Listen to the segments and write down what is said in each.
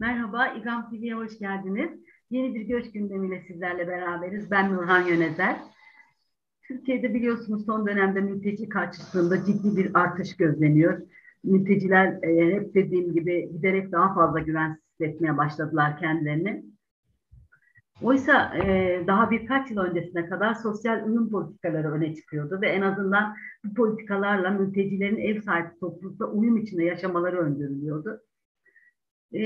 Merhaba, İGAM TV'ye hoş geldiniz. Yeni bir göç gündemiyle sizlerle beraberiz. Ben Nurhan Yönezer. Türkiye'de biliyorsunuz son dönemde mülteci karşısında ciddi bir artış gözleniyor. Mülteciler e, hep dediğim gibi giderek daha fazla güvensiz hissetmeye başladılar kendilerini. Oysa e, daha birkaç yıl öncesine kadar sosyal uyum politikaları öne çıkıyordu ve en azından bu politikalarla mültecilerin ev sahibi toplulukta uyum içinde yaşamaları öngörülüyordu. E,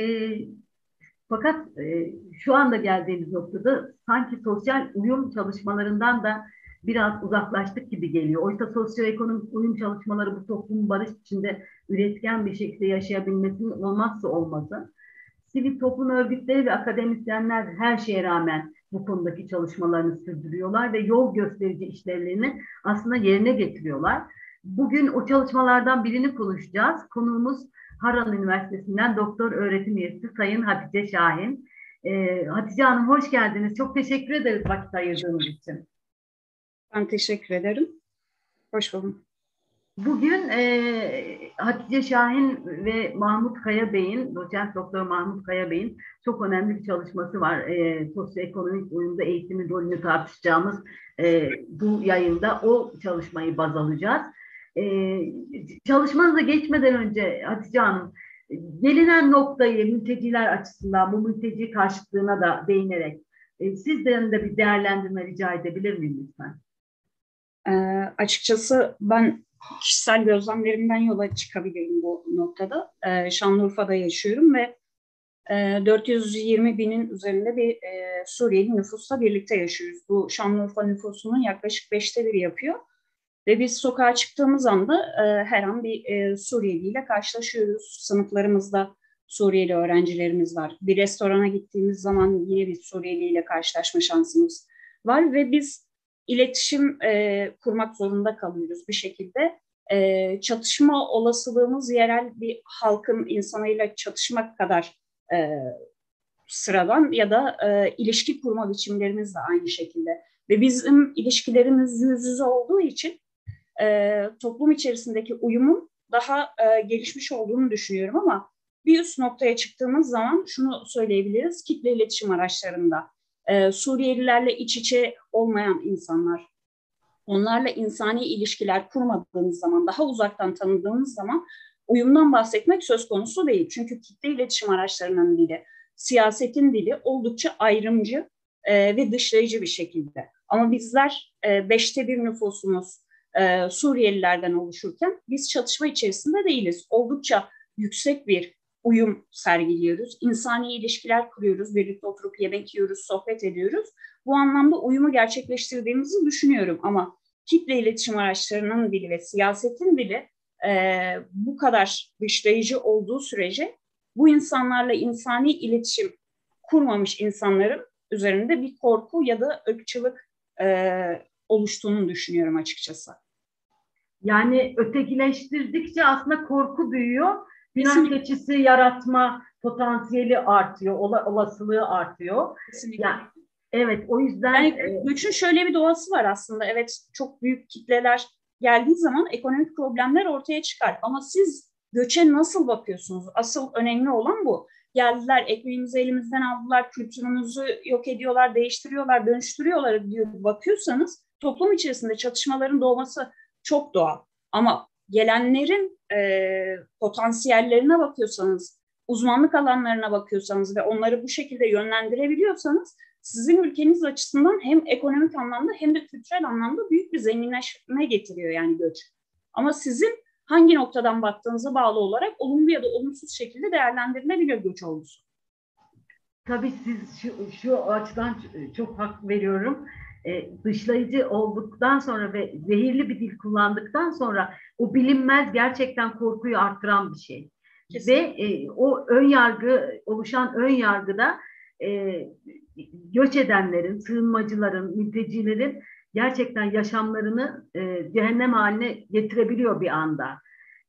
fakat e, şu anda geldiğimiz noktada sanki sosyal uyum çalışmalarından da biraz uzaklaştık gibi geliyor. Oysa sosyoekonomik uyum çalışmaları bu toplumun barış içinde üretken bir şekilde yaşayabilmesinin olmazsa olmazı. Sivil toplum örgütleri ve akademisyenler her şeye rağmen bu konudaki çalışmalarını sürdürüyorlar ve yol gösterici işlevlerini aslında yerine getiriyorlar. Bugün o çalışmalardan birini konuşacağız. Konuğumuz Haran Üniversitesi'nden doktor öğretim üyesi Sayın Hatice Şahin. Ee, Hatice Hanım hoş geldiniz. Çok teşekkür ederiz vakit ayırdığınız için. Ben teşekkür ederim. Hoş buldum. Bugün e, Hatice Şahin ve Mahmut Kaya Bey'in, doçent doktor Mahmut Kaya Bey'in çok önemli bir çalışması var. E, sosyoekonomik uyumda eğitimin rolünü tartışacağımız e, bu yayında o çalışmayı baz alacağız. E, çalışmanıza geçmeden önce Hatice Hanım, gelinen noktayı mülteciler açısından bu mülteci karşıtlığına da değinerek e, sizden de bir değerlendirme rica edebilir miyim lütfen? E, açıkçası ben kişisel gözlemlerimden yola çıkabilirim bu noktada. E, Şanlıurfa'da yaşıyorum ve e, 420 binin üzerinde bir e, Suriyeli nüfusla birlikte yaşıyoruz. Bu Şanlıurfa nüfusunun yaklaşık beşte biri yapıyor. Ve biz sokağa çıktığımız anda e, her an bir e, Suriyeli ile karşılaşıyoruz. Sınıflarımızda Suriyeli öğrencilerimiz var. Bir restorana gittiğimiz zaman yine bir Suriyeli ile karşılaşma şansımız var ve biz iletişim e, kurmak zorunda kalıyoruz bir şekilde. E, çatışma olasılığımız yerel bir halkın insanıyla çatışmak kadar e, sıradan ya da e, ilişki kurma biçimlerimiz de aynı şekilde. Ve bizim ilişkilerimiz yüz yüze olduğu için e, toplum içerisindeki uyumun daha e, gelişmiş olduğunu düşünüyorum ama bir üst noktaya çıktığımız zaman şunu söyleyebiliriz. Kitle iletişim araçlarında e, Suriyelilerle iç içe olmayan insanlar, onlarla insani ilişkiler kurmadığınız zaman, daha uzaktan tanıdığınız zaman uyumdan bahsetmek söz konusu değil. Çünkü kitle iletişim araçlarının dili, siyasetin dili oldukça ayrımcı e, ve dışlayıcı bir şekilde. Ama bizler e, beşte bir nüfusumuz e, Suriyelilerden oluşurken biz çatışma içerisinde değiliz. Oldukça yüksek bir uyum sergiliyoruz. İnsani ilişkiler kuruyoruz, birlikte oturup yemek yiyoruz, sohbet ediyoruz. Bu anlamda uyumu gerçekleştirdiğimizi düşünüyorum ama kitle iletişim araçlarının dili ve siyasetin dili e, bu kadar dışlayıcı olduğu sürece bu insanlarla insani iletişim kurmamış insanların üzerinde bir korku ya da ırkçılık e, oluştuğunu düşünüyorum açıkçası. Yani ötekileştirdikçe aslında korku büyüyor Günah keçisi yaratma potansiyeli artıyor, ola, olasılığı artıyor. Kesinlikle. Yani, evet o yüzden... Yani e, göçün şöyle bir doğası var aslında. Evet çok büyük kitleler geldiği zaman ekonomik problemler ortaya çıkar. Ama siz göçe nasıl bakıyorsunuz? Asıl önemli olan bu. Geldiler, ekmeğimizi elimizden aldılar, kültürümüzü yok ediyorlar, değiştiriyorlar, dönüştürüyorlar diyor bakıyorsanız toplum içerisinde çatışmaların doğması çok doğal. Ama gelenlerin e, potansiyellerine bakıyorsanız, uzmanlık alanlarına bakıyorsanız ve onları bu şekilde yönlendirebiliyorsanız sizin ülkeniz açısından hem ekonomik anlamda hem de kültürel anlamda büyük bir zenginleşme getiriyor yani göç. Ama sizin hangi noktadan baktığınıza bağlı olarak olumlu ya da olumsuz şekilde değerlendirilebiliyor göç olgusu. Tabii siz şu, şu açıdan çok hak veriyorum e, dışlayıcı olduktan sonra ve zehirli bir dil kullandıktan sonra o bilinmez gerçekten korkuyu arttıran bir şey. Kesinlikle. Ve e, o ön yargı, oluşan ön yargıda e, göç edenlerin, sığınmacıların, mültecilerin gerçekten yaşamlarını e, cehennem haline getirebiliyor bir anda.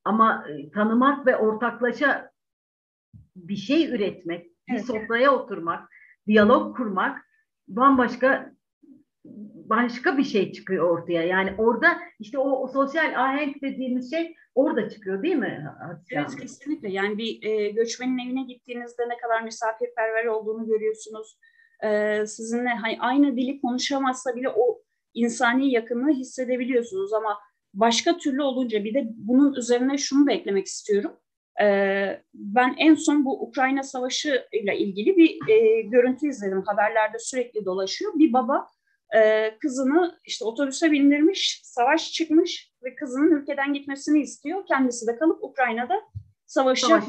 Ama e, tanımak ve ortaklaşa bir şey üretmek, bir evet. sofraya oturmak, diyalog kurmak bambaşka başka bir şey çıkıyor ortaya. Yani orada işte o, o sosyal ahenk dediğimiz şey orada çıkıyor değil mi? Evet kesinlikle. Yani bir e, göçmenin evine gittiğinizde ne kadar misafirperver olduğunu görüyorsunuz. E, sizinle hani aynı dili konuşamazsa bile o insani yakınlığı hissedebiliyorsunuz ama başka türlü olunca bir de bunun üzerine şunu da eklemek istiyorum. Ee, ben en son bu Ukrayna Savaşı ile ilgili bir e, görüntü izledim. Haberlerde sürekli dolaşıyor. Bir baba e, kızını işte otobüse bindirmiş, savaş çıkmış ve kızının ülkeden gitmesini istiyor. Kendisi de kalıp Ukrayna'da savaşacak.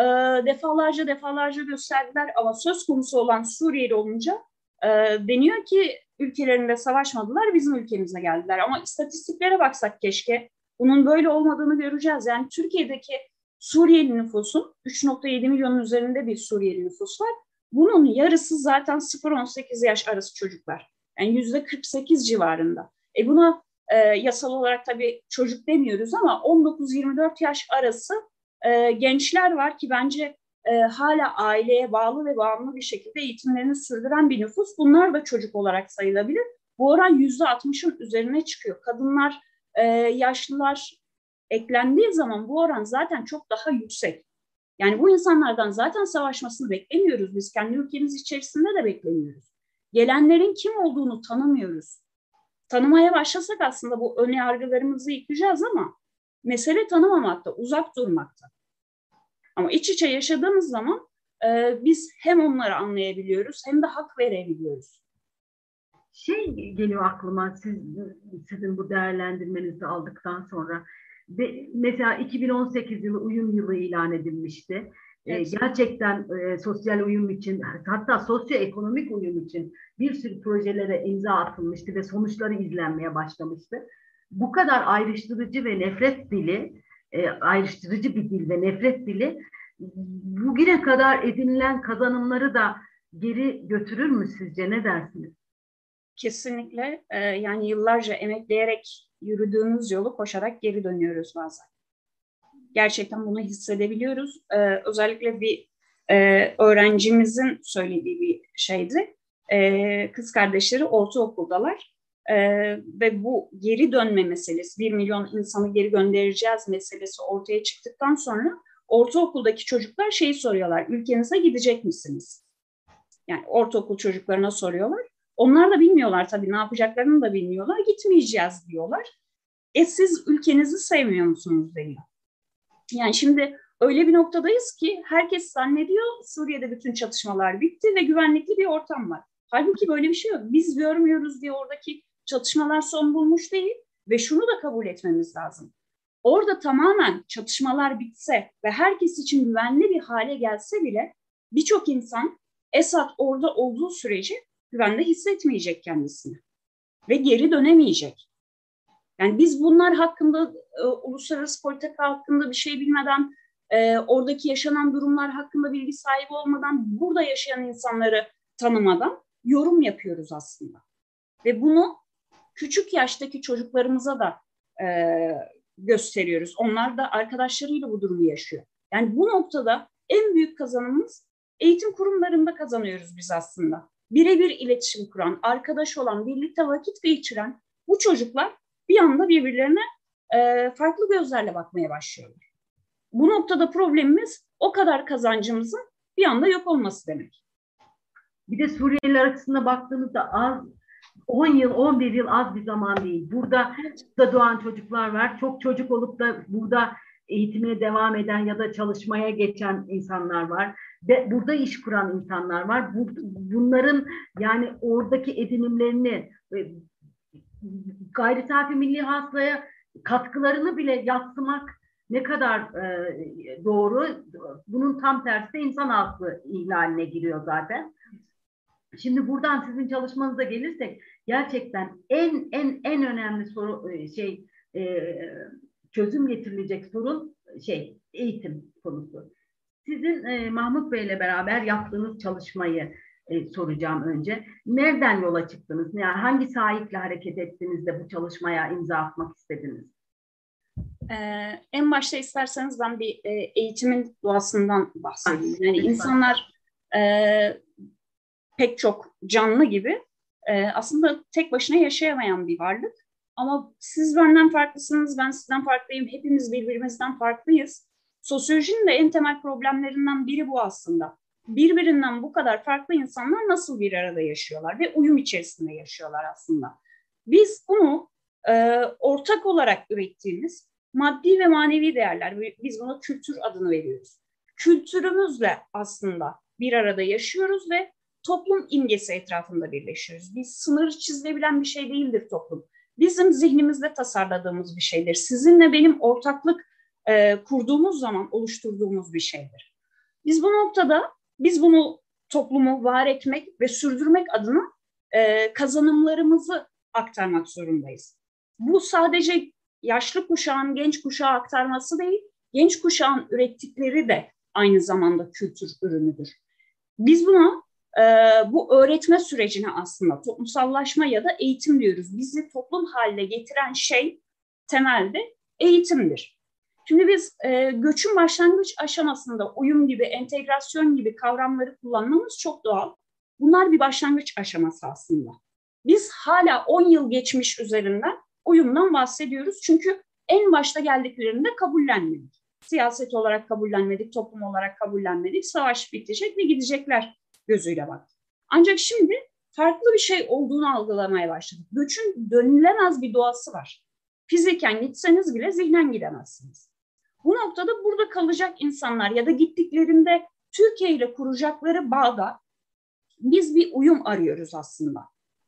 E, defalarca defalarca gösterdiler ama söz konusu olan Suriyeli olunca e, deniyor ki ülkelerinde savaşmadılar, bizim ülkemize geldiler. Ama istatistiklere baksak keşke bunun böyle olmadığını göreceğiz. Yani Türkiye'deki Suriyeli nüfusun 3.7 milyonun üzerinde bir Suriyeli nüfus var. Bunun yarısı zaten 0-18 yaş arası çocuklar. Yani yüzde 48 civarında. E buna e, yasal olarak tabii çocuk demiyoruz ama 19-24 yaş arası e, gençler var ki bence e, hala aileye bağlı ve bağımlı bir şekilde eğitimlerini sürdüren bir nüfus. Bunlar da çocuk olarak sayılabilir. Bu oran yüzde 60'ın üzerine çıkıyor. Kadınlar, e, yaşlılar eklendiği zaman bu oran zaten çok daha yüksek. Yani bu insanlardan zaten savaşmasını beklemiyoruz. Biz kendi ülkemiz içerisinde de beklemiyoruz. Gelenlerin kim olduğunu tanımıyoruz. Tanımaya başlasak aslında bu ön yargılarımızı yıkacağız ama mesele tanımamakta, uzak durmakta. Ama iç içe yaşadığımız zaman e, biz hem onları anlayabiliyoruz hem de hak verebiliyoruz. Şey geliyor aklıma siz, sizin bu değerlendirmenizi aldıktan sonra. De, mesela 2018 yılı uyum yılı ilan edilmişti. Ee, evet. gerçekten e, sosyal uyum için hatta sosyoekonomik uyum için bir sürü projelere imza atılmıştı ve sonuçları izlenmeye başlamıştı. Bu kadar ayrıştırıcı ve nefret dili, e, ayrıştırıcı bir dil ve nefret dili bugüne kadar edinilen kazanımları da geri götürür mü sizce? Ne dersiniz? Kesinlikle. E, yani yıllarca emekleyerek yürüdüğümüz yolu koşarak geri dönüyoruz bazen gerçekten bunu hissedebiliyoruz. Ee, özellikle bir e, öğrencimizin söylediği bir şeydi. E, kız kardeşleri ortaokuldalar e, ve bu geri dönme meselesi, bir milyon insanı geri göndereceğiz meselesi ortaya çıktıktan sonra ortaokuldaki çocuklar şeyi soruyorlar, ülkenize gidecek misiniz? Yani ortaokul çocuklarına soruyorlar. Onlar da bilmiyorlar tabii ne yapacaklarını da bilmiyorlar. Gitmeyeceğiz diyorlar. E siz ülkenizi sevmiyor musunuz deniyor. Yani şimdi öyle bir noktadayız ki herkes zannediyor Suriye'de bütün çatışmalar bitti ve güvenlikli bir ortam var. Halbuki böyle bir şey yok. Biz görmüyoruz diye oradaki çatışmalar son bulmuş değil ve şunu da kabul etmemiz lazım. Orada tamamen çatışmalar bitse ve herkes için güvenli bir hale gelse bile birçok insan Esad orada olduğu sürece güvende hissetmeyecek kendisini ve geri dönemeyecek. Yani biz bunlar hakkında e, uluslararası politika hakkında bir şey bilmeden, e, oradaki yaşanan durumlar hakkında bilgi sahibi olmadan, burada yaşayan insanları tanımadan yorum yapıyoruz aslında. Ve bunu küçük yaştaki çocuklarımıza da e, gösteriyoruz. Onlar da arkadaşlarıyla bu durumu yaşıyor. Yani bu noktada en büyük kazanımız eğitim kurumlarında kazanıyoruz biz aslında. Birebir iletişim kuran, arkadaş olan, birlikte vakit geçiren bu çocuklar bir anda birbirlerine e, farklı gözlerle bakmaya başlıyorlar. Bu noktada problemimiz o kadar kazancımızın bir anda yok olması demek. Bir de Suriyeliler açısından baktığımızda az 10 yıl, 11 yıl az bir zaman değil. Burada da doğan çocuklar var. Çok çocuk olup da burada eğitimine devam eden ya da çalışmaya geçen insanlar var. Ve burada iş kuran insanlar var. Bunların yani oradaki edinimlerini gayri safi milli hasılaya katkılarını bile yatsımak ne kadar e, doğru. Bunun tam tersi insan haklı ihlaline giriyor zaten. Şimdi buradan sizin çalışmanıza gelirsek gerçekten en en en önemli soru e, şey e, çözüm getirilecek sorun şey eğitim konusu. Sizin e, Mahmut Bey ile beraber yaptığınız çalışmayı e, soracağım önce. Nereden yola çıktınız? Yani hangi sahiple hareket ettiniz de bu çalışmaya imza atmak istediniz? Ee, en başta isterseniz ben bir e, eğitimin doğasından bahsedeyim. Yani insanlar e, pek çok canlı gibi e, aslında tek başına yaşayamayan bir varlık. Ama siz benden farklısınız, ben sizden farklıyım, hepimiz birbirimizden farklıyız. Sosyolojinin de en temel problemlerinden biri bu aslında. Birbirinden bu kadar farklı insanlar nasıl bir arada yaşıyorlar ve uyum içerisinde yaşıyorlar aslında. Biz bunu e, ortak olarak ürettiğimiz maddi ve manevi değerler, biz buna kültür adını veriyoruz. Kültürümüzle aslında bir arada yaşıyoruz ve toplum imgesi etrafında birleşiyoruz. Biz sınırı çizilebilen bir şey değildir toplum. Bizim zihnimizde tasarladığımız bir şeydir. Sizinle benim ortaklık e, kurduğumuz zaman oluşturduğumuz bir şeydir. Biz bu noktada biz bunu toplumu var etmek ve sürdürmek adına e, kazanımlarımızı aktarmak zorundayız. Bu sadece yaşlı kuşağın genç kuşağa aktarması değil, genç kuşağın ürettikleri de aynı zamanda kültür ürünüdür. Biz buna e, bu öğretme sürecine aslında toplumsallaşma ya da eğitim diyoruz. Bizi toplum haline getiren şey temelde eğitimdir. Şimdi biz e, göçün başlangıç aşamasında uyum gibi, entegrasyon gibi kavramları kullanmamız çok doğal. Bunlar bir başlangıç aşaması aslında. Biz hala 10 yıl geçmiş üzerinden uyumdan bahsediyoruz. Çünkü en başta geldiklerinde kabullenmedik. Siyaset olarak kabullenmedik, toplum olarak kabullenmedik. Savaş bitecek ve gidecekler gözüyle bak. Ancak şimdi farklı bir şey olduğunu algılamaya başladık. Göçün dönülemez bir doğası var. Fiziken gitseniz bile zihnen gidemezsiniz. Bu noktada burada kalacak insanlar ya da gittiklerinde Türkiye ile kuracakları bağda biz bir uyum arıyoruz aslında.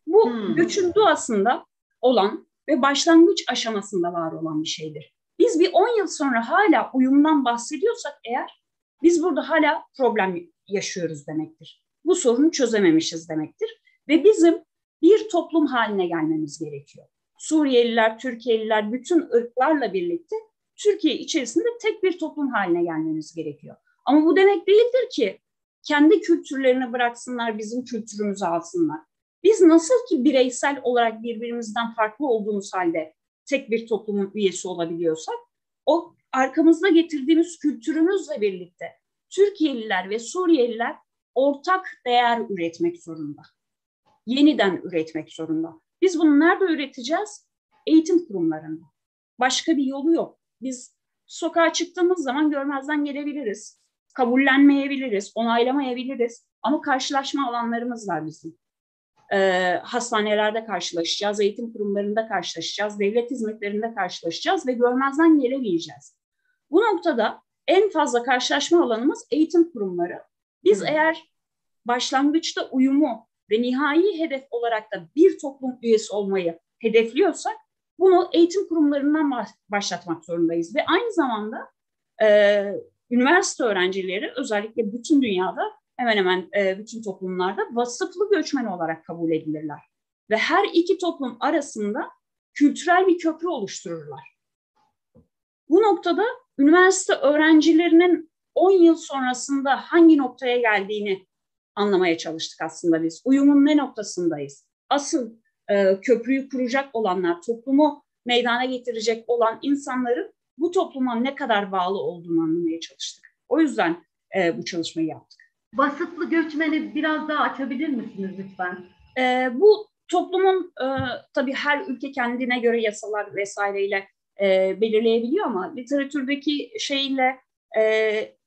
Bu hmm. göçün doğasında olan ve başlangıç aşamasında var olan bir şeydir. Biz bir 10 yıl sonra hala uyumdan bahsediyorsak eğer biz burada hala problem yaşıyoruz demektir bu sorunu çözememişiz demektir. Ve bizim bir toplum haline gelmemiz gerekiyor. Suriyeliler, Türkiye'liler, bütün ırklarla birlikte Türkiye içerisinde tek bir toplum haline gelmemiz gerekiyor. Ama bu demek değildir ki kendi kültürlerini bıraksınlar, bizim kültürümüzü alsınlar. Biz nasıl ki bireysel olarak birbirimizden farklı olduğumuz halde tek bir toplumun üyesi olabiliyorsak, o arkamızda getirdiğimiz kültürümüzle birlikte Türkiye'liler ve Suriyeliler ortak değer üretmek zorunda. Yeniden üretmek zorunda. Biz bunu nerede üreteceğiz? Eğitim kurumlarında. Başka bir yolu yok. Biz sokağa çıktığımız zaman görmezden gelebiliriz. Kabullenmeyebiliriz, onaylamayabiliriz. Ama karşılaşma alanlarımız var bizim. Ee, hastanelerde karşılaşacağız, eğitim kurumlarında karşılaşacağız, devlet hizmetlerinde karşılaşacağız ve görmezden gelemeyeceğiz. Bu noktada en fazla karşılaşma alanımız eğitim kurumları. Biz Hı. eğer başlangıçta uyumu ve nihai hedef olarak da bir toplum üyesi olmayı hedefliyorsak bunu eğitim kurumlarından başlatmak zorundayız. Ve aynı zamanda e, üniversite öğrencileri özellikle bütün dünyada hemen hemen e, bütün toplumlarda vasıflı göçmen olarak kabul edilirler. Ve her iki toplum arasında kültürel bir köprü oluştururlar. Bu noktada üniversite öğrencilerinin 10 yıl sonrasında hangi noktaya geldiğini anlamaya çalıştık aslında biz. Uyumun ne noktasındayız? Asıl e, köprüyü kuracak olanlar, toplumu meydana getirecek olan insanların bu topluma ne kadar bağlı olduğunu anlamaya çalıştık. O yüzden e, bu çalışmayı yaptık. Vasıflı göçmeni biraz daha açabilir misiniz lütfen? E, bu toplumun e, tabii her ülke kendine göre yasalar vesaireyle e, belirleyebiliyor ama literatürdeki şeyle e,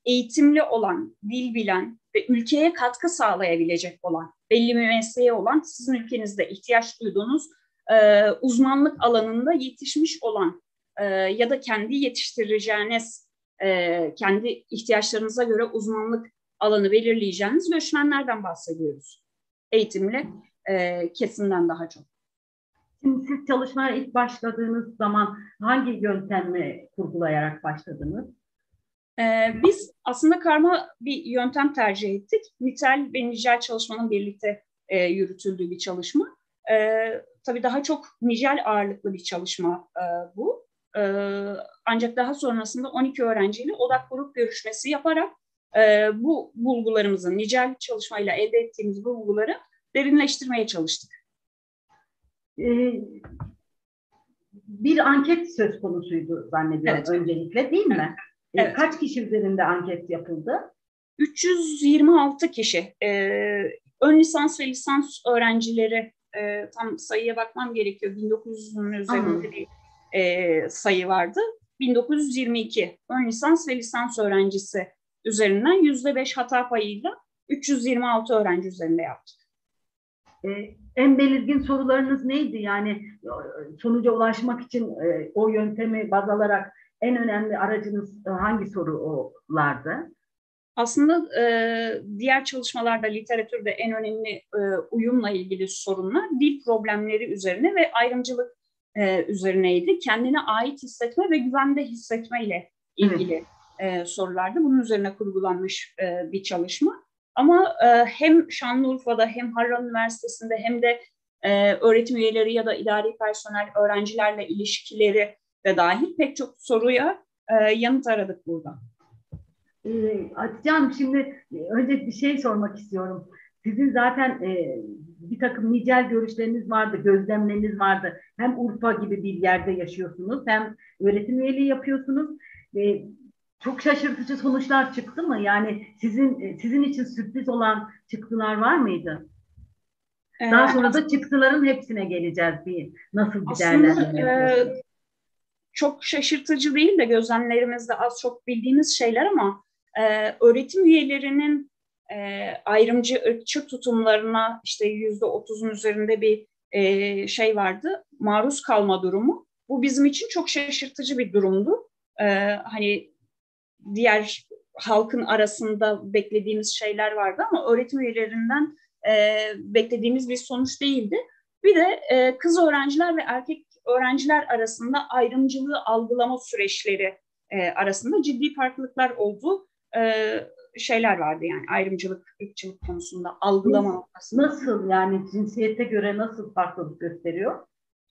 eğitimli olan, dil bilen ve ülkeye katkı sağlayabilecek olan, belli bir mesleğe olan, sizin ülkenizde ihtiyaç duyduğunuz e, uzmanlık alanında yetişmiş olan e, ya da kendi yetiştireceğiniz, e, kendi ihtiyaçlarınıza göre uzmanlık alanı belirleyeceğiniz göçmenlerden bahsediyoruz. Eğitimli e, kesimden daha çok. Şimdi siz çalışmaya ilk başladığınız zaman hangi yöntemle kurgulayarak başladınız? Ee, biz aslında karma bir yöntem tercih ettik. Nitel ve nicel çalışmanın birlikte e, yürütüldüğü bir çalışma. E, tabii daha çok nicel ağırlıklı bir çalışma e, bu. E, ancak daha sonrasında 12 öğrenciyle odak grup görüşmesi yaparak e, bu bulgularımızı, nicel çalışmayla elde ettiğimiz bu bulguları derinleştirmeye çalıştık. Ee, bir anket söz konusuydu zannediyorum evet. öncelikle değil mi? E, evet. Kaç kişi üzerinde anket yapıldı? 326 kişi. Ee, ön lisans ve lisans öğrencileri e, tam sayıya bakmam gerekiyor. 1900'ün üzerinde bir e, sayı vardı. 1922 ön lisans ve lisans öğrencisi üzerinden %5 hata payıyla 326 öğrenci üzerinde yaptık. Ee, en belirgin sorularınız neydi? Yani e, sonuca ulaşmak için e, o yöntemi baz alarak en önemli aracınız e, hangi sorulardı? Aslında e, diğer çalışmalarda, literatürde en önemli e, uyumla ilgili sorunlar dil problemleri üzerine ve ayrımcılık e, üzerineydi. Kendine ait hissetme ve güvende hissetme ile ilgili e, sorulardı. Bunun üzerine kurgulanmış e, bir çalışma. Ama e, hem Şanlıurfa'da hem Harran Üniversitesi'nde hem de e, öğretim üyeleri ya da idari personel öğrencilerle ilişkileri de dahil pek çok soruya e, yanıt aradık burada. Ee, Hatice Hanım şimdi önce bir şey sormak istiyorum. Sizin zaten e, bir takım nicel görüşleriniz vardı, gözlemleriniz vardı. Hem Urfa gibi bir yerde yaşıyorsunuz, hem öğretim üyeliği yapıyorsunuz. E, çok şaşırtıcı sonuçlar çıktı mı? Yani sizin e, sizin için sürpriz olan çıktılar var mıydı? Ee, Daha sonra da çıktıların hepsine geleceğiz bir nasıl bir değerlendirme e, çok şaşırtıcı değil de gözlemlerimizde az çok bildiğimiz şeyler ama e, öğretim üyelerinin e, ayrımcı, ırkçı tutumlarına işte yüzde otuzun üzerinde bir e, şey vardı, maruz kalma durumu. Bu bizim için çok şaşırtıcı bir durumdu. E, hani diğer halkın arasında beklediğimiz şeyler vardı ama öğretim üyelerinden e, beklediğimiz bir sonuç değildi. Bir de e, kız öğrenciler ve erkek öğrenciler arasında ayrımcılığı algılama süreçleri e, arasında ciddi farklılıklar olduğu e, şeyler vardı yani ayrımcılık, ırkçılık konusunda algılama noktasında. Nasıl yani cinsiyete göre nasıl farklılık gösteriyor?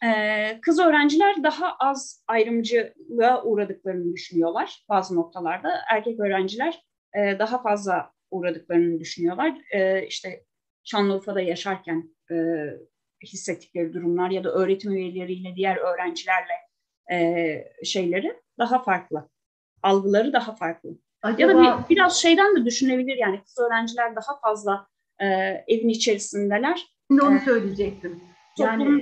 Ee, kız öğrenciler daha az ayrımcılığa uğradıklarını düşünüyorlar bazı noktalarda. Erkek öğrenciler e, daha fazla uğradıklarını düşünüyorlar. E, işte Şanlıurfa'da yaşarken e, hissettikleri durumlar ya da öğretim üyeleriyle diğer öğrencilerle e, şeyleri daha farklı. Algıları daha farklı. Acaba... Ya da bir, biraz şeyden de düşünebilir yani kız öğrenciler daha fazla e, evin içerisindeler. Şimdi onu e, söyleyecektim. Yani toplum...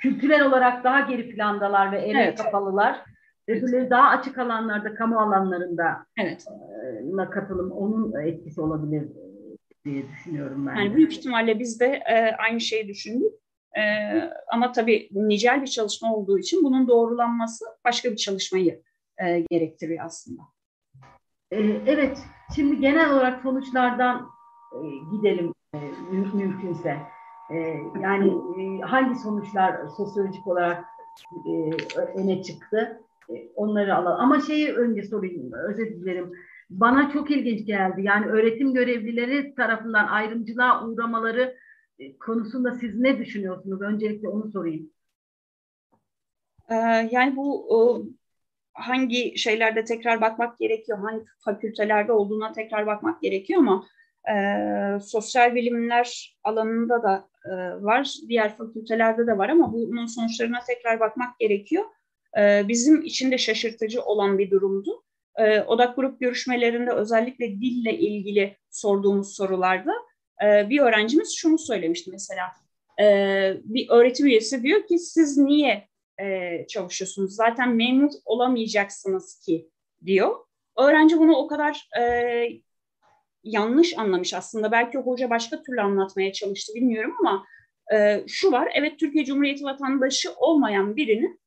kültürel olarak daha geri plandalar ve eve evet. kapalılar. Öbürleri daha açık alanlarda, kamu alanlarında evet. e, katılım onun etkisi olabilir diye düşünüyorum ben. Yani büyük ihtimalle biz de e, aynı şeyi düşündük. E, ama tabii nicel bir çalışma olduğu için bunun doğrulanması başka bir çalışmayı e, gerektiriyor aslında. E, evet, şimdi genel olarak sonuçlardan e, gidelim e, mümkünse. E, yani e, hangi sonuçlar sosyolojik olarak öne çıktı? Onları alalım. Ama şeyi önce sorayım, özür dilerim. Bana çok ilginç geldi. Yani öğretim görevlileri tarafından ayrımcılığa uğramaları konusunda siz ne düşünüyorsunuz? Öncelikle onu sorayım. Ee, yani bu hangi şeylerde tekrar bakmak gerekiyor, hangi fakültelerde olduğuna tekrar bakmak gerekiyor ama e, sosyal bilimler alanında da e, var, diğer fakültelerde de var ama bunun sonuçlarına tekrar bakmak gerekiyor. E, bizim için de şaşırtıcı olan bir durumdu. E, odak grup görüşmelerinde özellikle dille ilgili sorduğumuz sorularda e, bir öğrencimiz şunu söylemişti mesela. E, bir öğretim üyesi diyor ki siz niye e, çalışıyorsunuz. Zaten memnun olamayacaksınız ki diyor. Öğrenci bunu o kadar e, yanlış anlamış aslında. Belki hoca başka türlü anlatmaya çalıştı bilmiyorum ama e, şu var. Evet Türkiye Cumhuriyeti vatandaşı olmayan birinin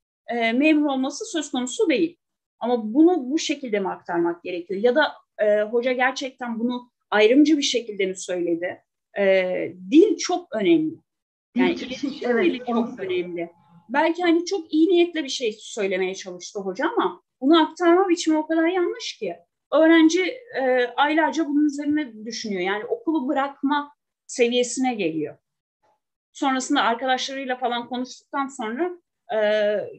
memur olması söz konusu değil. Ama bunu bu şekilde mi aktarmak gerekiyor? Ya da e, hoca gerçekten bunu ayrımcı bir şekilde mi söyledi? E, dil çok önemli. Yani iletişim evet, dili çok önemli belki hani çok iyi niyetle bir şey söylemeye çalıştı hoca ama bunu aktarma biçimi o kadar yanlış ki. Öğrenci e, aylarca bunun üzerine düşünüyor. Yani okulu bırakma seviyesine geliyor. Sonrasında arkadaşlarıyla falan konuştuktan sonra e,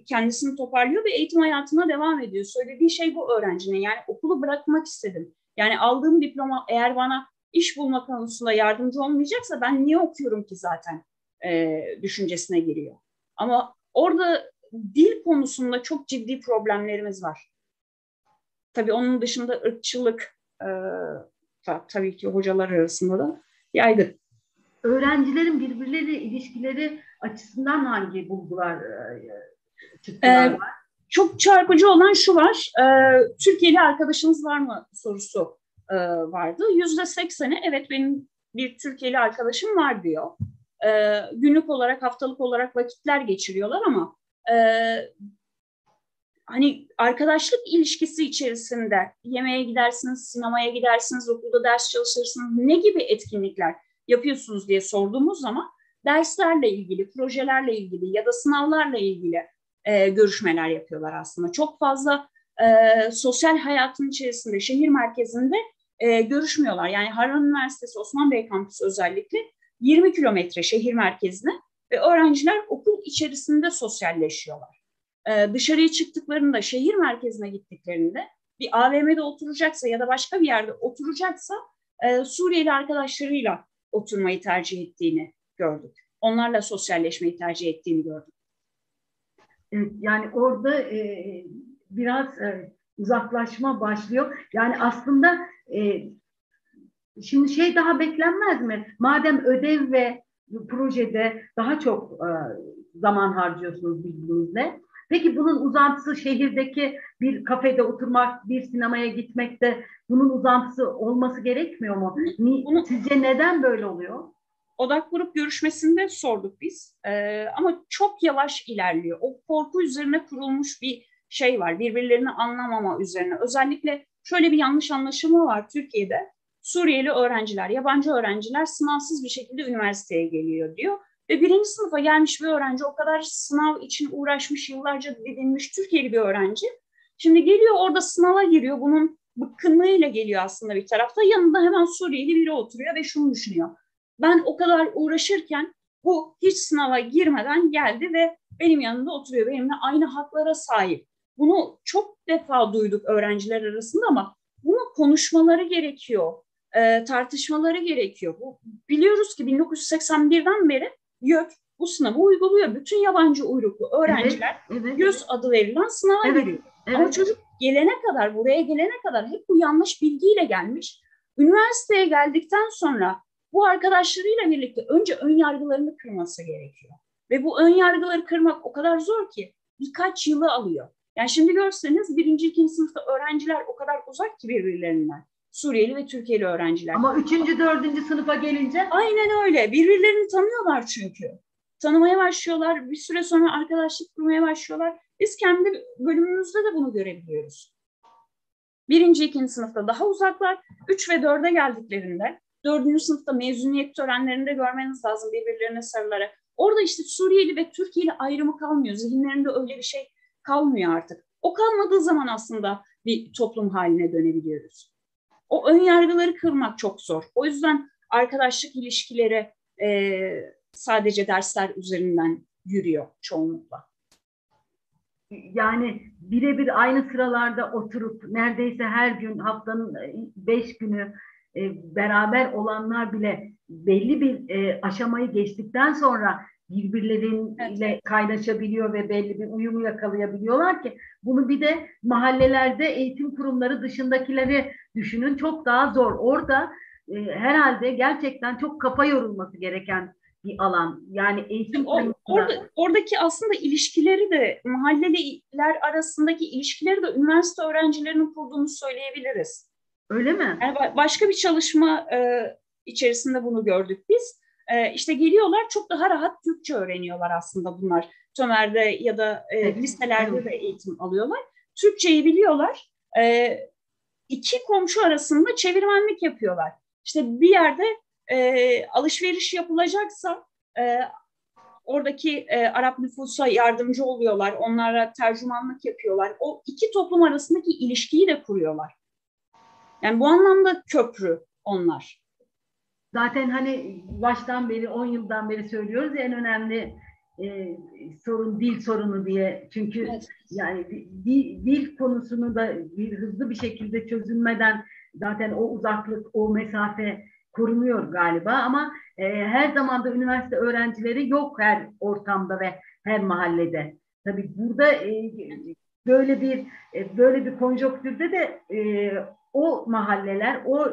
kendisini toparlıyor ve eğitim hayatına devam ediyor. Söylediği şey bu öğrencinin. Yani okulu bırakmak istedim. Yani aldığım diploma eğer bana iş bulma konusunda yardımcı olmayacaksa ben niye okuyorum ki zaten e, düşüncesine giriyor. Ama orada dil konusunda çok ciddi problemlerimiz var. Tabii onun dışında ırkçılık e, tabii ki hocalar arasında da yaygın. Öğrencilerin birbirleriyle ilişkileri açısından hangi bulgular çıktılar ee, var? Çok çarpıcı olan şu var, e, Türkiye'li arkadaşınız var mı sorusu e, vardı. Yüzde sekseni evet benim bir Türkiye'li arkadaşım var diyor. E, günlük olarak, haftalık olarak vakitler geçiriyorlar ama e, hani arkadaşlık ilişkisi içerisinde yemeğe gidersiniz, sinemaya gidersiniz, okulda ders çalışırsınız, ne gibi etkinlikler yapıyorsunuz diye sorduğumuz zaman derslerle ilgili, projelerle ilgili ya da sınavlarla ilgili e, görüşmeler yapıyorlar aslında. Çok fazla e, sosyal hayatın içerisinde, şehir merkezinde e, görüşmüyorlar. Yani Harran Üniversitesi Osman Bey kampüsü özellikle 20 kilometre şehir merkezine ve öğrenciler okul içerisinde sosyalleşiyorlar. Ee, dışarıya çıktıklarında, şehir merkezine gittiklerinde bir AVM'de oturacaksa ya da başka bir yerde oturacaksa e, Suriyeli arkadaşlarıyla oturmayı tercih ettiğini gördük. Onlarla sosyalleşmeyi tercih ettiğini gördük. Yani orada e, biraz e, uzaklaşma başlıyor. Yani aslında e, şimdi şey daha beklenmez mi? Madem ödev ve projede daha çok e, zaman harcıyorsunuz birbirinizle. Peki bunun uzantısı şehirdeki bir kafede oturmak, bir sinemaya gitmekte bunun uzantısı olması gerekmiyor mu? Sizce neden böyle oluyor? Odak grup görüşmesinde sorduk biz ee, ama çok yavaş ilerliyor. O korku üzerine kurulmuş bir şey var, birbirlerini anlamama üzerine. Özellikle şöyle bir yanlış anlaşılma var Türkiye'de. Suriyeli öğrenciler, yabancı öğrenciler sınavsız bir şekilde üniversiteye geliyor diyor. Ve birinci sınıfa gelmiş bir öğrenci o kadar sınav için uğraşmış, yıllarca didinmiş Türkiye'li bir öğrenci. Şimdi geliyor orada sınava giriyor. Bunun bıkkınlığıyla geliyor aslında bir tarafta. Yanında hemen Suriyeli biri oturuyor ve şunu düşünüyor. Ben o kadar uğraşırken bu hiç sınava girmeden geldi ve benim yanında oturuyor. Benimle aynı haklara sahip. Bunu çok defa duyduk öğrenciler arasında ama bunu konuşmaları gerekiyor, e, tartışmaları gerekiyor. Bu, biliyoruz ki 1981'den beri YÖK bu sınavı uyguluyor. Bütün yabancı uyruklu öğrenciler evet, evet. göz adı verilen sınava evet, giriyor. Evet. Ama çocuk gelene kadar, buraya gelene kadar hep bu yanlış bilgiyle gelmiş. Üniversiteye geldikten sonra bu arkadaşlarıyla birlikte önce ön yargılarını kırması gerekiyor. Ve bu ön yargıları kırmak o kadar zor ki birkaç yılı alıyor. Yani şimdi görseniz birinci, ikinci sınıfta öğrenciler o kadar uzak ki birbirlerinden. Suriyeli ve Türkiye'li öğrenciler. Ama üçüncü, dördüncü sınıfa gelince? Aynen öyle. Birbirlerini tanıyorlar çünkü. Tanımaya başlıyorlar. Bir süre sonra arkadaşlık kurmaya başlıyorlar. Biz kendi bölümümüzde de bunu görebiliyoruz. Birinci, ikinci sınıfta daha uzaklar. Üç ve dörde geldiklerinde, dördüncü sınıfta mezuniyet törenlerinde görmeniz lazım birbirlerine sarılarak. Orada işte Suriyeli ve Türkiye'li ayrımı kalmıyor. Zihinlerinde öyle bir şey kalmıyor artık. O kalmadığı zaman aslında bir toplum haline dönebiliyoruz. O ön yargıları kırmak çok zor. O yüzden arkadaşlık ilişkileri e, sadece dersler üzerinden yürüyor çoğunlukla. Yani birebir aynı sıralarda oturup neredeyse her gün haftanın e, beş günü e, beraber olanlar bile belli bir e, aşamayı geçtikten sonra birbirleriyle evet. kaynaşabiliyor ve belli bir uyumu yakalayabiliyorlar ki bunu bir de mahallelerde eğitim kurumları dışındakileri düşünün çok daha zor. Orada e, herhalde gerçekten çok kafa yorulması gereken bir alan. Yani eğitim Or, orada, oradaki aslında ilişkileri de mahalleler arasındaki ilişkileri de üniversite öğrencilerinin kurduğunu söyleyebiliriz. Öyle mi? Yani başka bir çalışma e, içerisinde bunu gördük biz e, işte geliyorlar çok daha rahat Türkçe öğreniyorlar aslında bunlar. Tömer'de ya da e, liselerde de eğitim alıyorlar. Türkçeyi biliyorlar. E, iki komşu arasında çevirmenlik yapıyorlar. İşte bir yerde e, alışveriş yapılacaksa e, oradaki e, Arap nüfusa yardımcı oluyorlar. Onlara tercümanlık yapıyorlar. O iki toplum arasındaki ilişkiyi de kuruyorlar. Yani bu anlamda köprü onlar. Zaten hani baştan beri 10 yıldan beri söylüyoruz ya, en önemli e, sorun dil sorunu diye. Çünkü evet. yani dil, dil konusunu da bir hızlı bir şekilde çözülmeden zaten o uzaklık, o mesafe korunuyor galiba ama e, her zaman da üniversite öğrencileri yok her ortamda ve her mahallede. Tabii burada e, böyle bir e, böyle bir konjonktürde de e, o mahalleler, o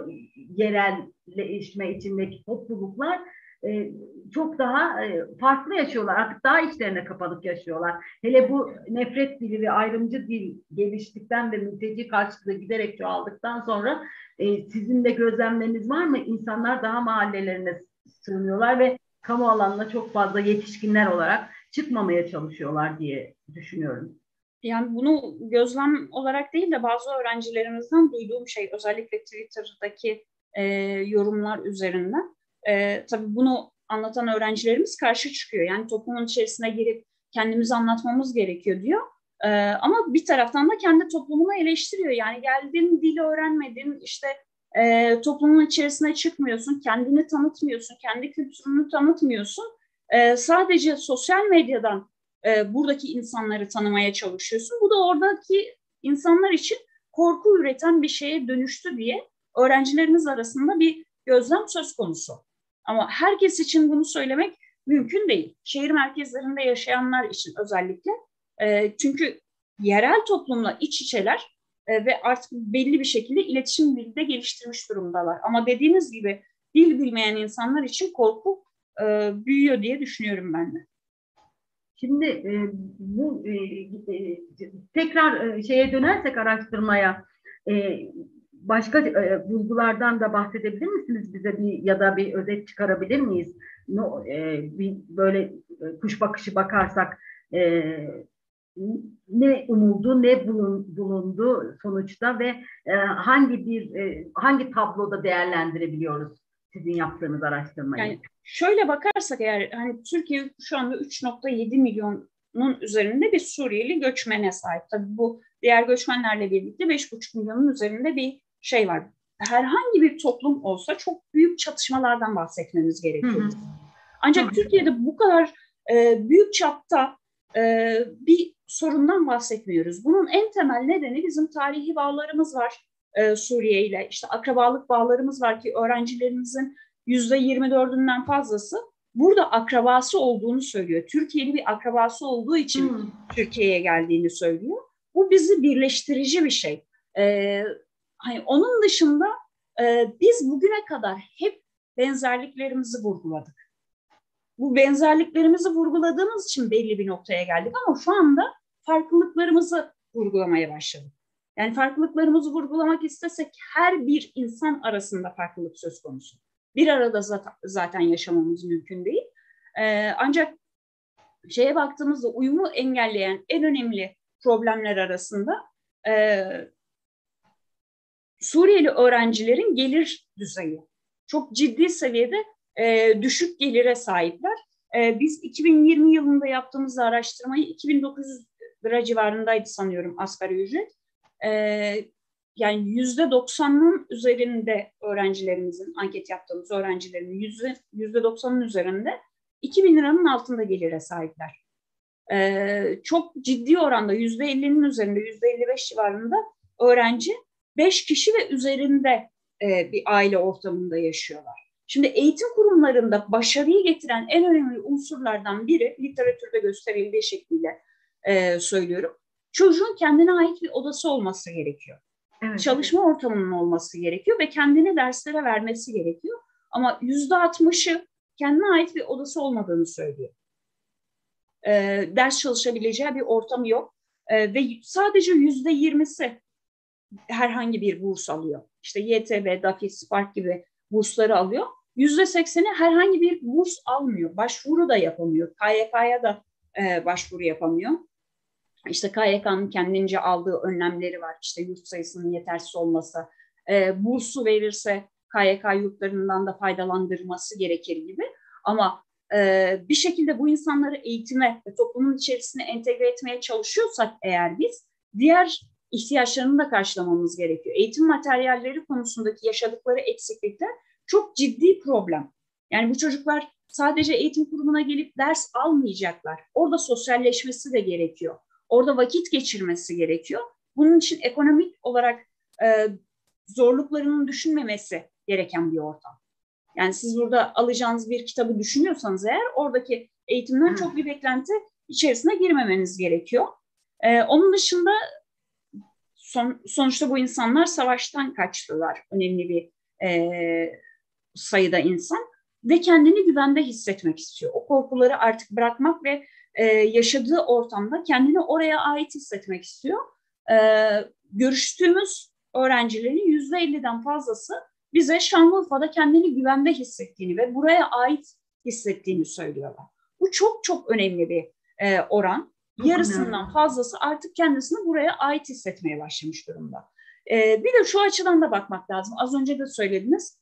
yerelleşme içindeki topluluklar e, çok daha e, farklı yaşıyorlar. Artık daha içlerine kapanık yaşıyorlar. Hele bu nefret dili ve ayrımcı dil geliştikten ve mülteci karşılığı giderek çoğaldıktan sonra e, sizin de gözlemleriniz var mı? İnsanlar daha mahallelerine sığınıyorlar ve kamu alanına çok fazla yetişkinler olarak çıkmamaya çalışıyorlar diye düşünüyorum. Yani bunu gözlem olarak değil de bazı öğrencilerimizden duyduğum şey özellikle Twitter'daki e, yorumlar üzerinden. E, tabii bunu anlatan öğrencilerimiz karşı çıkıyor. Yani toplumun içerisine girip kendimizi anlatmamız gerekiyor diyor. E, ama bir taraftan da kendi toplumunu eleştiriyor. Yani geldin dili öğrenmedin işte e, toplumun içerisine çıkmıyorsun, kendini tanıtmıyorsun, kendi kültürünü tanıtmıyorsun. E, sadece sosyal medyadan e, buradaki insanları tanımaya çalışıyorsun. Bu da oradaki insanlar için korku üreten bir şeye dönüştü diye öğrencilerimiz arasında bir gözlem söz konusu. Ama herkes için bunu söylemek mümkün değil. Şehir merkezlerinde yaşayanlar için özellikle. E, çünkü yerel toplumla iç içeler e, ve artık belli bir şekilde iletişim dili de geliştirmiş durumdalar. Ama dediğiniz gibi dil bilmeyen insanlar için korku e, büyüyor diye düşünüyorum ben de. Şimdi e, bu e, e, tekrar e, şeye dönersek araştırmaya e, başka e, bulgulardan da bahsedebilir misiniz bize bir ya da bir özet çıkarabilir miyiz? No, e, bir böyle e, kuş bakışı bakarsak e, ne umuldu, ne bulun, bulundu sonuçta ve e, hangi bir e, hangi tabloda değerlendirebiliyoruz sizin yaptığınız araştırmayı? Yani şöyle bakarsak eğer hani Türkiye şu anda 3.7 milyonun üzerinde bir Suriyeli göçmene sahip. Tabii bu diğer göçmenlerle birlikte 5.5 milyonun üzerinde bir şey var. Herhangi bir toplum olsa çok büyük çatışmalardan bahsetmemiz gerekiyor. Hı hı. Ancak hı. Türkiye'de bu kadar e, büyük çapta e, bir sorundan bahsetmiyoruz. Bunun en temel nedeni bizim tarihi bağlarımız var e, Suriye ile. İşte akrabalık bağlarımız var ki öğrencilerimizin yüzde 24'ünden fazlası burada akrabası olduğunu söylüyor. Türkiye'li bir akrabası olduğu için hmm. Türkiye'ye geldiğini söylüyor. Bu bizi birleştirici bir şey. Ee, hani onun dışında e, biz bugüne kadar hep benzerliklerimizi vurguladık. Bu benzerliklerimizi vurguladığımız için belli bir noktaya geldik ama şu anda farklılıklarımızı vurgulamaya başladık. Yani farklılıklarımızı vurgulamak istesek her bir insan arasında farklılık söz konusu. Bir arada zaten yaşamamız mümkün değil. Ee, ancak şeye baktığımızda uyumu engelleyen en önemli problemler arasında e, Suriyeli öğrencilerin gelir düzeyi. Çok ciddi seviyede e, düşük gelire sahipler. E, biz 2020 yılında yaptığımız araştırmayı 2900 lira civarındaydı sanıyorum asgari ücret. E, yani yüzde doksanın üzerinde öğrencilerimizin, anket yaptığımız öğrencilerin yüzde yüzde doksanın üzerinde 2000 liranın altında gelire sahipler. Ee, çok ciddi oranda yüzde ellinin üzerinde, yüzde elli beş civarında öğrenci beş kişi ve üzerinde e, bir aile ortamında yaşıyorlar. Şimdi eğitim kurumlarında başarıyı getiren en önemli unsurlardan biri literatürde gösterildiği şekliyle e, söylüyorum. Çocuğun kendine ait bir odası olması gerekiyor. Evet. Çalışma ortamının olması gerekiyor ve kendini derslere vermesi gerekiyor. Ama yüzde altmışı kendine ait bir odası olmadığını söylüyor. E, ders çalışabileceği bir ortamı yok. E, ve sadece yüzde yirmisi herhangi bir burs alıyor. İşte YTB, DAFİ, Spark gibi bursları alıyor. Yüzde sekseni herhangi bir burs almıyor. Başvuru da yapamıyor. KYK'ya da e, başvuru yapamıyor. İşte KYK'nın kendince aldığı önlemleri var. İşte yurt sayısının yetersiz olması, e, bursu verirse KYK yurtlarından da faydalandırması gerekir gibi. Ama e, bir şekilde bu insanları eğitime ve toplumun içerisine entegre etmeye çalışıyorsak eğer biz diğer ihtiyaçlarını da karşılamamız gerekiyor. Eğitim materyalleri konusundaki yaşadıkları eksiklikler çok ciddi problem. Yani bu çocuklar sadece eğitim kurumuna gelip ders almayacaklar. Orada sosyalleşmesi de gerekiyor. Orada vakit geçirmesi gerekiyor. Bunun için ekonomik olarak e, zorluklarının düşünmemesi gereken bir ortam. Yani siz burada alacağınız bir kitabı düşünüyorsanız eğer oradaki eğitimden çok bir beklenti içerisine girmemeniz gerekiyor. Ee, onun dışında son, sonuçta bu insanlar savaştan kaçtılar. Önemli bir e, sayıda insan. ve kendini güvende hissetmek istiyor. O korkuları artık bırakmak ve e, yaşadığı ortamda kendini oraya ait hissetmek istiyor. E, görüştüğümüz öğrencilerin yüzde 50'den fazlası bize Şanlıurfa'da kendini güvende hissettiğini ve buraya ait hissettiğini söylüyorlar. Bu çok çok önemli bir e, oran. Yarısından fazlası artık kendisini buraya ait hissetmeye başlamış durumda. E, bir de şu açıdan da bakmak lazım. Az önce de söylediniz.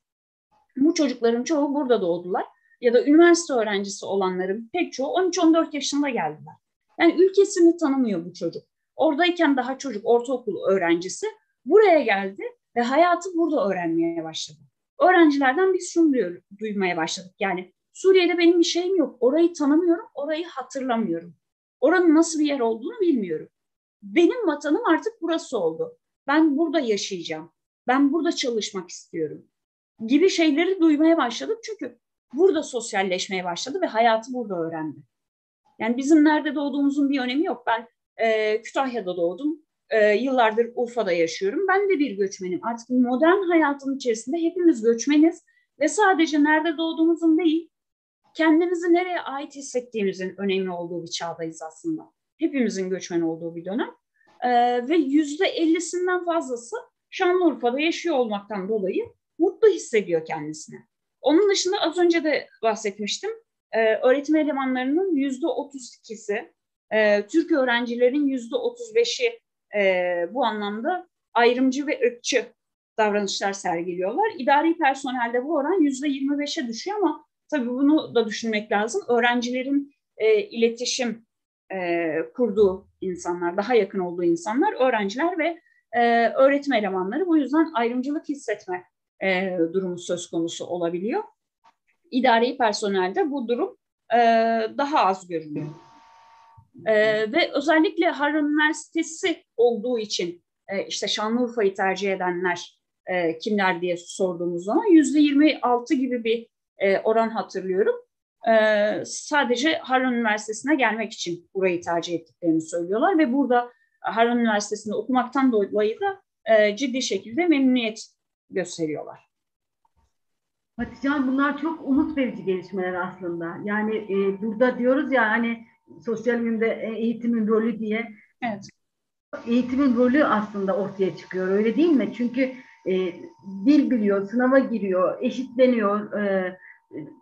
Bu çocukların çoğu burada doğdular. Ya da üniversite öğrencisi olanların pek çoğu 13-14 yaşında geldiler. Yani ülkesini tanımıyor bu çocuk. Oradayken daha çocuk, ortaokul öğrencisi buraya geldi ve hayatı burada öğrenmeye başladı. Öğrencilerden biz şunu duymaya başladık. Yani Suriye'de benim bir şeyim yok. Orayı tanımıyorum, orayı hatırlamıyorum. Oranın nasıl bir yer olduğunu bilmiyorum. Benim vatanım artık burası oldu. Ben burada yaşayacağım. Ben burada çalışmak istiyorum. Gibi şeyleri duymaya başladık çünkü burada sosyalleşmeye başladı ve hayatı burada öğrendi. Yani bizim nerede doğduğumuzun bir önemi yok. Ben e, Kütahya'da doğdum. E, yıllardır Urfa'da yaşıyorum. Ben de bir göçmenim. Artık modern hayatın içerisinde hepimiz göçmeniz ve sadece nerede doğduğumuzun değil, kendimizi nereye ait hissettiğimizin önemli olduğu bir çağdayız aslında. Hepimizin göçmen olduğu bir dönem. Ee, ve yüzde ellisinden fazlası Şanlıurfa'da yaşıyor olmaktan dolayı mutlu hissediyor kendisini. Onun dışında az önce de bahsetmiştim. Ee, öğretim elemanlarının yüzde otuz ikisi, e, Türk öğrencilerin yüzde otuz beşi e, bu anlamda ayrımcı ve ırkçı davranışlar sergiliyorlar. İdari personelde bu oran yüzde yirmi beşe düşüyor ama Tabii bunu da düşünmek lazım. Öğrencilerin e, iletişim e, kurduğu insanlar, daha yakın olduğu insanlar öğrenciler ve e, öğretim elemanları. Bu yüzden ayrımcılık hissetme e, durumu söz konusu olabiliyor. İdari personelde bu durum e, daha az görülüyor. E, ve özellikle Harun Üniversitesi olduğu için e, işte Şanlıurfa'yı tercih edenler e, kimler diye sorduğumuz zaman yüzde 26 gibi bir e, oran hatırlıyorum. E, sadece Harun Üniversitesi'ne gelmek için burayı tercih ettiklerini söylüyorlar ve burada Harun Üniversitesi'nde okumaktan dolayı da e, ciddi şekilde memnuniyet gösteriyorlar. Hatice bunlar çok umut verici gelişmeler aslında. Yani e, burada diyoruz ya hani sosyal bilimde eğitimin rolü diye. Evet. Eğitimin rolü aslında ortaya çıkıyor öyle değil mi? Çünkü e, dil biliyor, sınava giriyor, eşitleniyor, e,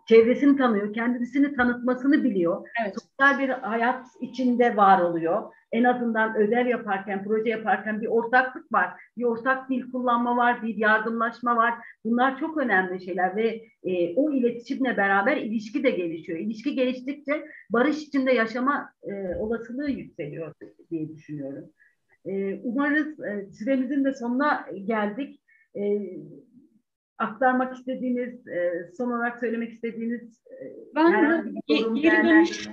çevresini tanıyor, kendisini tanıtmasını biliyor. Evet. Sosyal bir hayat içinde var oluyor. En azından ödev yaparken, proje yaparken bir ortaklık var. Bir ortak dil kullanma var, bir yardımlaşma var. Bunlar çok önemli şeyler ve e, o iletişimle beraber ilişki de gelişiyor. İlişki geliştikçe barış içinde yaşama e, olasılığı yükseliyor diye düşünüyorum. E, umarız e, süremizin de sonuna geldik. E, aktarmak istediğiniz, e, son olarak söylemek istediğiniz e, ben geri dönüş,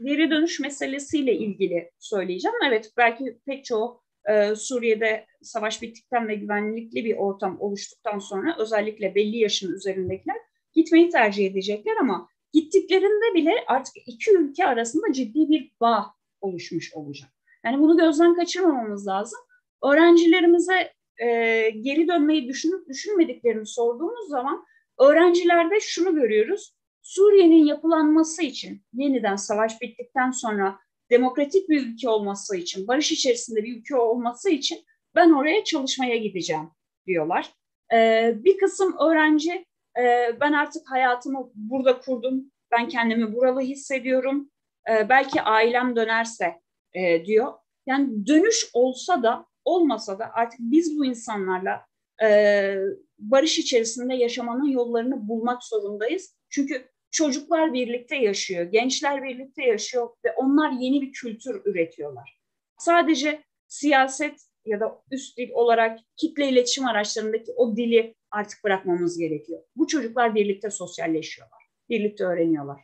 geri dönüş meselesiyle ilgili söyleyeceğim. Evet belki pek çoğu e, Suriye'de savaş bittikten ve güvenlikli bir ortam oluştuktan sonra özellikle belli yaşın üzerindekiler gitmeyi tercih edecekler ama gittiklerinde bile artık iki ülke arasında ciddi bir bağ oluşmuş olacak. Yani bunu gözden kaçırmamamız lazım. Öğrencilerimize e, geri dönmeyi düşünüp düşünmediklerini sorduğumuz zaman öğrencilerde şunu görüyoruz. Suriye'nin yapılanması için yeniden savaş bittikten sonra demokratik bir ülke olması için, barış içerisinde bir ülke olması için ben oraya çalışmaya gideceğim diyorlar. Ee, bir kısım öğrenci e, ben artık hayatımı burada kurdum, ben kendimi buralı hissediyorum, e, belki ailem dönerse e, diyor. Yani dönüş olsa da olmasa da artık biz bu insanlarla e, barış içerisinde yaşamanın yollarını bulmak zorundayız. Çünkü çocuklar birlikte yaşıyor, gençler birlikte yaşıyor ve onlar yeni bir kültür üretiyorlar. Sadece siyaset ya da üst dil olarak kitle iletişim araçlarındaki o dili artık bırakmamız gerekiyor. Bu çocuklar birlikte sosyalleşiyorlar, birlikte öğreniyorlar.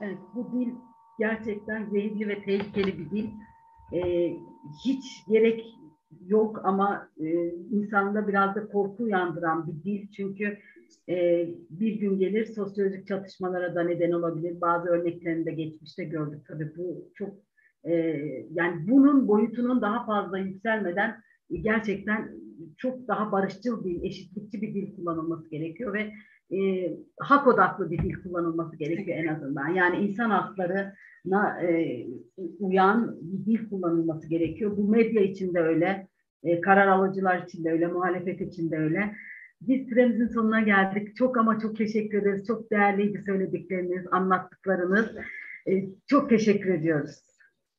Evet, bu dil gerçekten zehirli ve tehlikeli bir dil. Ee, hiç gerek yok ama e, insanda biraz da korku uyandıran bir dil. Çünkü e, bir gün gelir sosyolojik çatışmalara da neden olabilir. Bazı örneklerini de geçmişte gördük tabii. Bu çok e, yani bunun boyutunun daha fazla yükselmeden gerçekten çok daha barışçıl bir, eşitlikçi bir dil kullanılması gerekiyor ve e, hak odaklı bir dil kullanılması gerekiyor en azından. Yani insan haklarına e, uyan bir dil kullanılması gerekiyor. Bu medya için de öyle, e, karar alıcılar için de öyle, muhalefet için de öyle. Biz süremizin sonuna geldik. Çok ama çok teşekkür ederiz. Çok değerliydi söyledikleriniz, anlattıklarınız. E, çok teşekkür ediyoruz.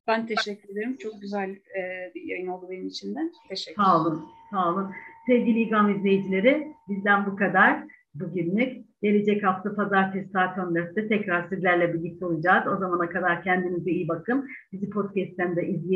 Ben teşekkür ederim. Çok güzel e, bir yayın oldu benim için de. Teşekkür Sağ olun, sağ olun. Sevgili İGAM izleyicileri, bizden bu kadar bugünlük. Gelecek hafta pazartesi saat 14'te tekrar sizlerle birlikte olacağız. O zamana kadar kendinize iyi bakın. Bizi podcast'ten de izleyebilirsiniz.